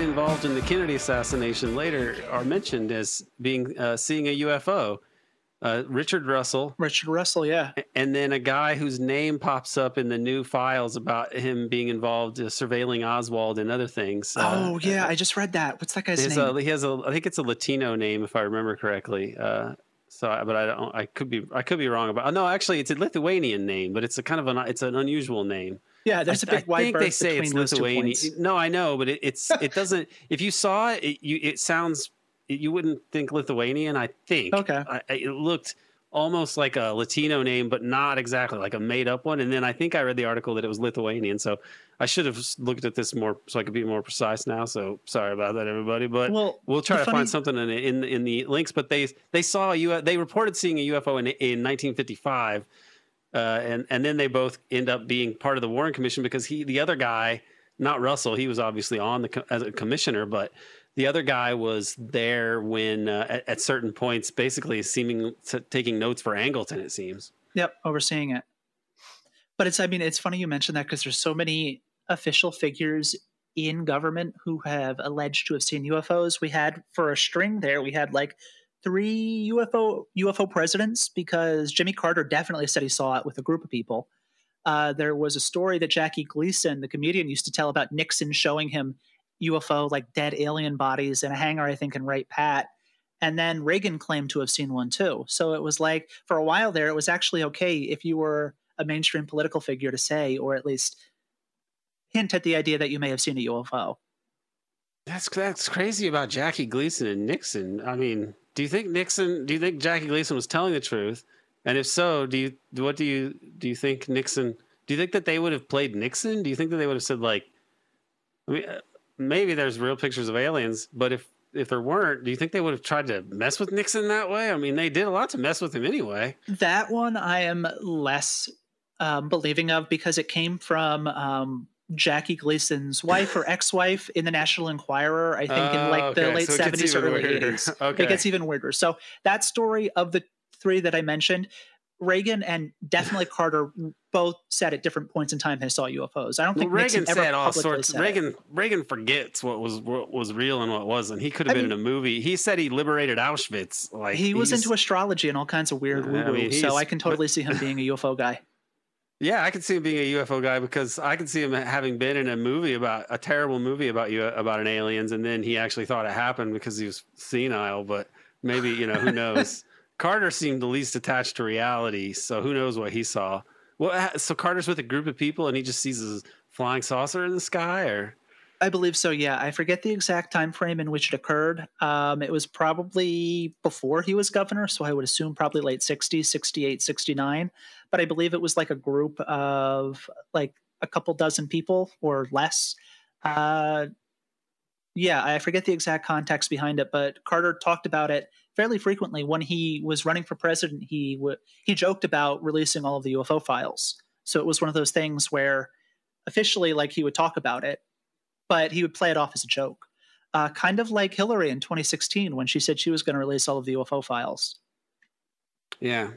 involved in the Kennedy assassination later are mentioned as being uh, seeing a UFO. Uh, Richard Russell, Richard Russell, yeah. and then a guy whose name pops up in the new files about him being involved uh, surveilling Oswald and other things. Uh, oh yeah, I just read that. What's that guy's He name? a, he has a, I think it's a Latino name if I remember correctly. Uh, so, but I don't, I could be, I could be wrong about. No, actually, it's a Lithuanian name, but it's a kind of an, it's an unusual name. Yeah, there's a I- big wide I think berth they say between it's those two Lithuanian. points. No, I know, but it, it's it doesn't. If you saw it, it, you, it sounds you wouldn't think Lithuanian. I think. Okay. I, I- it looked almost like a Latino name, but not exactly like a made up one. And then I think I read the article that it was Lithuanian. So I should have looked at this more so I could be more precise now. So sorry about that, everybody. But Well, we'll try to funny- find something in in in the links. But they they saw a UFO. They reported seeing a UFO in in 1955 uh, and and then they both end up being part of the Warren Commission because he the other guy, not Russell, he was obviously on the as a commissioner, but the other guy was there when uh, at, at certain points, basically seeming to, taking notes for Angleton. It seems. Yep, overseeing it. But it's I mean, it's funny you mentioned that because there's so many official figures in government who have alleged to have seen UFOs. We had for a string there, we had like three UFO UFO presidents because Jimmy Carter definitely said he saw it with a group of people. Uh, there was a story that Jackie Gleason, the comedian, used to tell about Nixon showing him UFO like dead alien bodies in a hangar, I think, in Wright Pat. And then Reagan claimed to have seen one too. So it was like for a while there, it was actually okay if you were a mainstream political figure to say, or at least hint at the idea that you may have seen a UFO. That's that's crazy about Jackie Gleason and Nixon. I mean, do you think Nixon? Do you think Jackie Gleason was telling the truth? And if so, do you what do you do you think Nixon? Do you think that they would have played Nixon? Do you think that they would have said like, I mean, uh, maybe there's real pictures of aliens, but if if there weren't, do you think they would have tried to mess with Nixon that way? I mean, they did a lot to mess with him anyway. That one I am less um, believing of because it came from um, Jackie Gleason's wife or ex-wife in the National Enquirer. I think in like oh, the Oh, late so seventies or early weirder. eighties. Okay. It gets even weirder. So that story of the three that I mentioned, Reagan and definitely Carter both said at different points in time they saw UFOs. I don't Well, think Reagan Nixon ever said all sorts. said it. Reagan Reagan forgets what was what was real and what wasn't. He could have I been mean- in a movie. He said he liberated Auschwitz. Like he was into astrology and all kinds of weird Yeah, I woo-woo, mean, so I can totally see him being a UFO guy. Yeah, I could see him being a UFO guy because I could see him having been in a movie about a terrible movie about you about an aliens, and then he actually thought it happened because he was senile. But maybe you know who knows. Carter seemed the least attached to reality, so who knows what he saw. Well, uh, so Carter's with a group of people, and he just sees a flying saucer in the sky, or I believe so. Yeah, I forget the exact time frame in which it occurred. Um, it was probably before he was governor, so I would assume probably late 60s, 68, 69. But I believe it was like a group of like a couple dozen people or less. Uh, yeah, I forget the exact context behind it, but Carter talked about it fairly frequently when he was running for president. He w- he joked about releasing all of the UFO files. So it was one of those things where officially, like he would talk about it, but he would play it off as a joke. Uh, kind of like Hillary in 2016 when she said she was going to release all of the UFO files. yeah.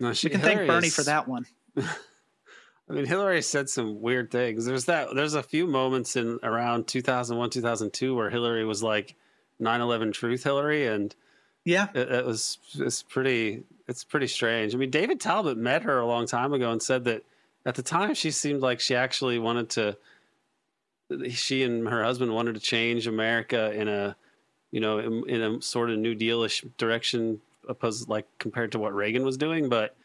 No, she, We can Hillary thank Bernie is- for that one. I mean, Hillary said some weird things. There's that. There's a few moments in around 2001, 2002 where Hillary was like 9/11 Truth Hillary, and Yeah, it, it was it's pretty it's pretty strange. I mean, David Talbot met her a long time ago and said that at the time she seemed like she actually wanted to. She and her husband wanted to change America in a, you know, in, in a sort of New Dealish direction, opposed like compared to what Reagan was doing, but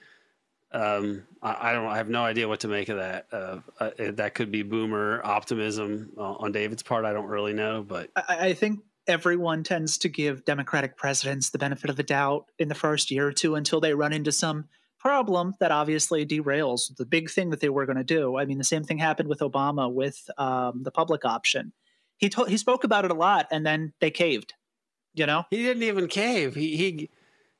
um, I, I don't. I have no idea what to make of that. Uh, uh, that could be boomer optimism on David's part. I don't really know, but I, I think everyone tends to give Democratic presidents the benefit of the doubt in the first year or two until they run into some problem that obviously derails the big thing that they were going to do. I mean, the same thing happened with Obama with um, the public option. He told he spoke about it a lot, and then they caved. You know, he didn't even cave. He he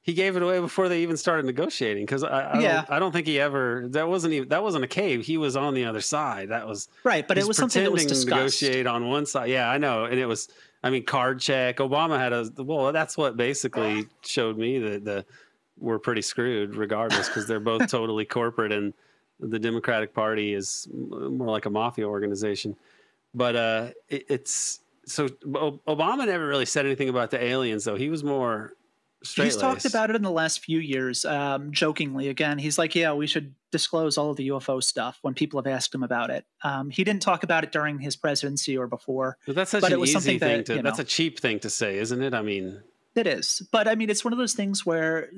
he gave it away before they even started negotiating. Because I I, Yeah. don't, I don't think he ever. That wasn't even that wasn't a cave. He was on the other side. That was right? But it was something that was discussed. negotiate on one side. Yeah, I know, and it was. I mean, card check. Obama had a well. That's what basically showed me that the we're pretty screwed, regardless, because they're both totally corporate, and the Democratic Party is more like a mafia organization. But uh, it, it's so Obama never really said anything about the aliens, though. He was more He's talked about it in the last few years, um, jokingly. Again, he's like, "Yeah, we should disclose all of the UFO stuff." When people have asked him about it, um, he didn't talk about it during his presidency or before. But that's such but an easy thing that, to. You know, that's a cheap thing to say, isn't it? I mean, it is. But I mean, it's one of those things where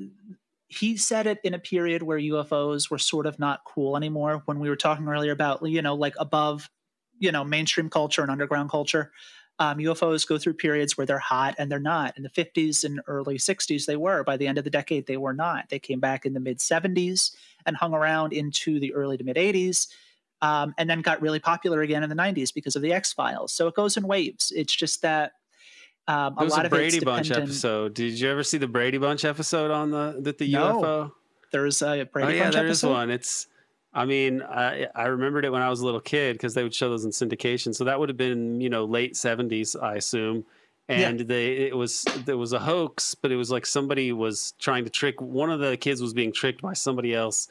he said it in a period where UFOs were sort of not cool anymore. When we were talking earlier about, you know, like above, you know, mainstream culture and underground culture um, UFOs go through periods where they're hot and they're not. In the 50s and early 60s, they were. By the end of the decade, they were not. They came back in the mid 70s and hung around into the early to mid 80s. Um, and then got really popular again in the 90s because of the X Files. So it goes in waves. It's just that um, a lot a Brady Bunch episode. Did you ever see the Brady Bunch episode on the the, the no, UFO? There's a Brady oh, yeah, Bunch there episode? is one. It's I mean, I, I remembered it when I was a little kid because they would show those in syndication. So that would have been, you know, late seventies, I assume. And yeah. they it was there was a hoax, but it was like somebody was trying to trick one of the kids was being tricked by somebody else.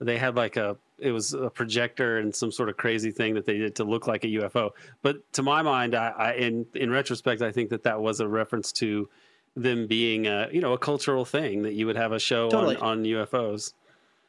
They had like a it was a projector and some sort of crazy thing that they did to look like a UFO. But to my mind, I, I in in retrospect, I think that that was a reference to them being a you know a cultural thing that you would have a show totally. on, on UFOs.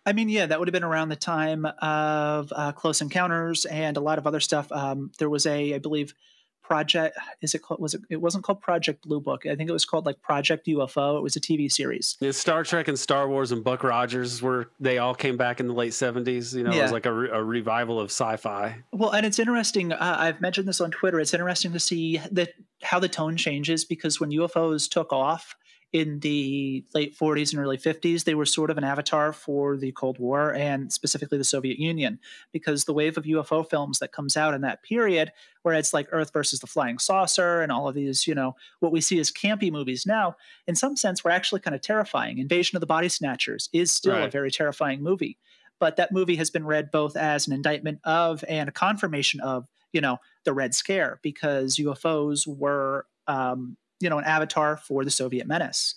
I mean, yeah, that would have been around the time of uh, Close Encounters and a lot of other stuff. Um, there was a, I believe, project. Is it called? Was it? It wasn't called Project Blue Book. I think it was called like Project UFO. It was a TV series. Yeah, Star Trek and Star Wars and Buck Rogers were they all came back in the late seventies. You know, yeah. it was like a, re- a, revival of sci-fi. Well, and it's interesting. Uh, I've mentioned this on Twitter. It's interesting to see that how the tone changes because when UFOs took off in the late 40s and early 50s, they were sort of an avatar for the Cold War and specifically the Soviet Union, because the wave of UFO films that comes out in that period, where it's like Earth versus the Flying Saucer and all of these, you know, what we see as campy movies now, in some sense, were actually kind of terrifying. Invasion of the Body Snatchers is still right. a very terrifying movie, but that movie has been read both as an indictment of and a confirmation of, you know, the Red Scare, because UFOs were um, you know an avatar for the Soviet menace.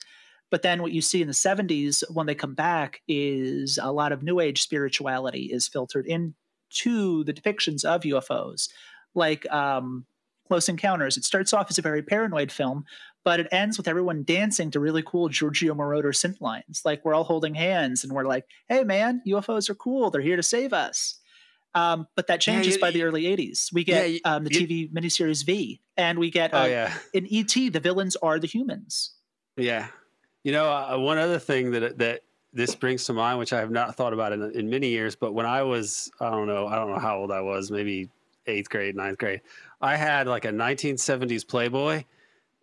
But then what you see in the 70s when they come back is a lot of new age spirituality is filtered into the depictions of UFOs. Like um, Close Encounters, it starts off as a very paranoid film, but it ends with everyone dancing to really cool Giorgio Moroder synth lines. Like we're all holding hands and we're like, hey man, UFOs are cool. They're here to save us. Um, but that changes yeah, you, by the early 80s. We get yeah, um, the you, TV miniseries V, and we get oh, uh, oh, yeah. in ET, the villains are the humans. Yeah. You know, uh, one other thing that that this brings to mind, which I have not thought about in, in many years, but when I was, I don't know, I don't know how old I was, maybe eighth grade, ninth grade, I had like a 1970s Playboy,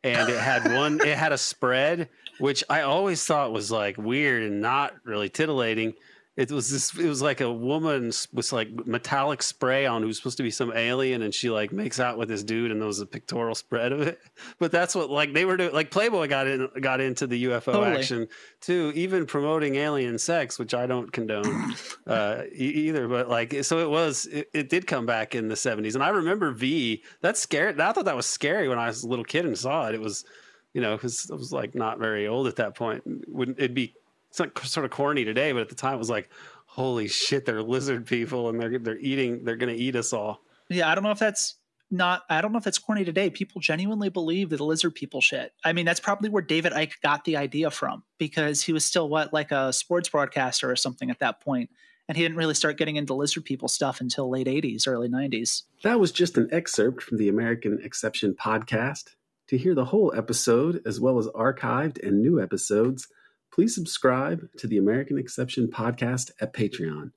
and it had one, it had a spread, which I always thought was like weird and not really titillating it was this it was like a woman with like metallic spray on who's supposed to be some alien and she like makes out with this dude and there was a pictorial spread of it but that's what like they were doing like playboy got in got into the ufo totally. action too even promoting alien sex which i don't condone uh, either but like so it was it, it, did come back in the 70s and i remember v that's scary i thought that was scary when i was a little kid and saw it it was you know because i was like not very old at that point wouldn't it'd be it's like sort of corny today, but at the time it was like, holy shit, they're lizard people and they're they're eating, they're gonna eat us all. Yeah, I don't know if that's not I don't know if that's corny today. People genuinely believe that the lizard people shit. I mean, that's probably where David Icke got the idea from because he was still what like a sports broadcaster or something at that point, and he didn't really start getting into lizard people stuff until late '80s, early '90s. That was just an excerpt from the American Exception podcast. To hear the whole episode, as well as archived and new episodes, please subscribe to the American Exception podcast at Patreon.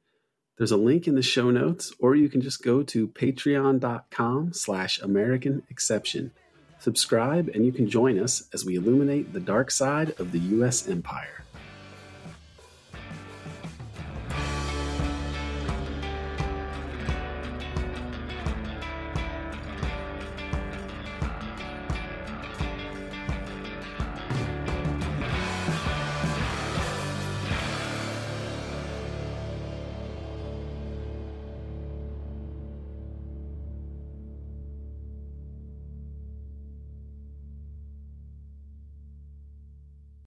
There's a link in the show notes, or you can just go to patreon.com slash American Exception. Subscribe and you can join us as we illuminate the dark side of the U.S. empire.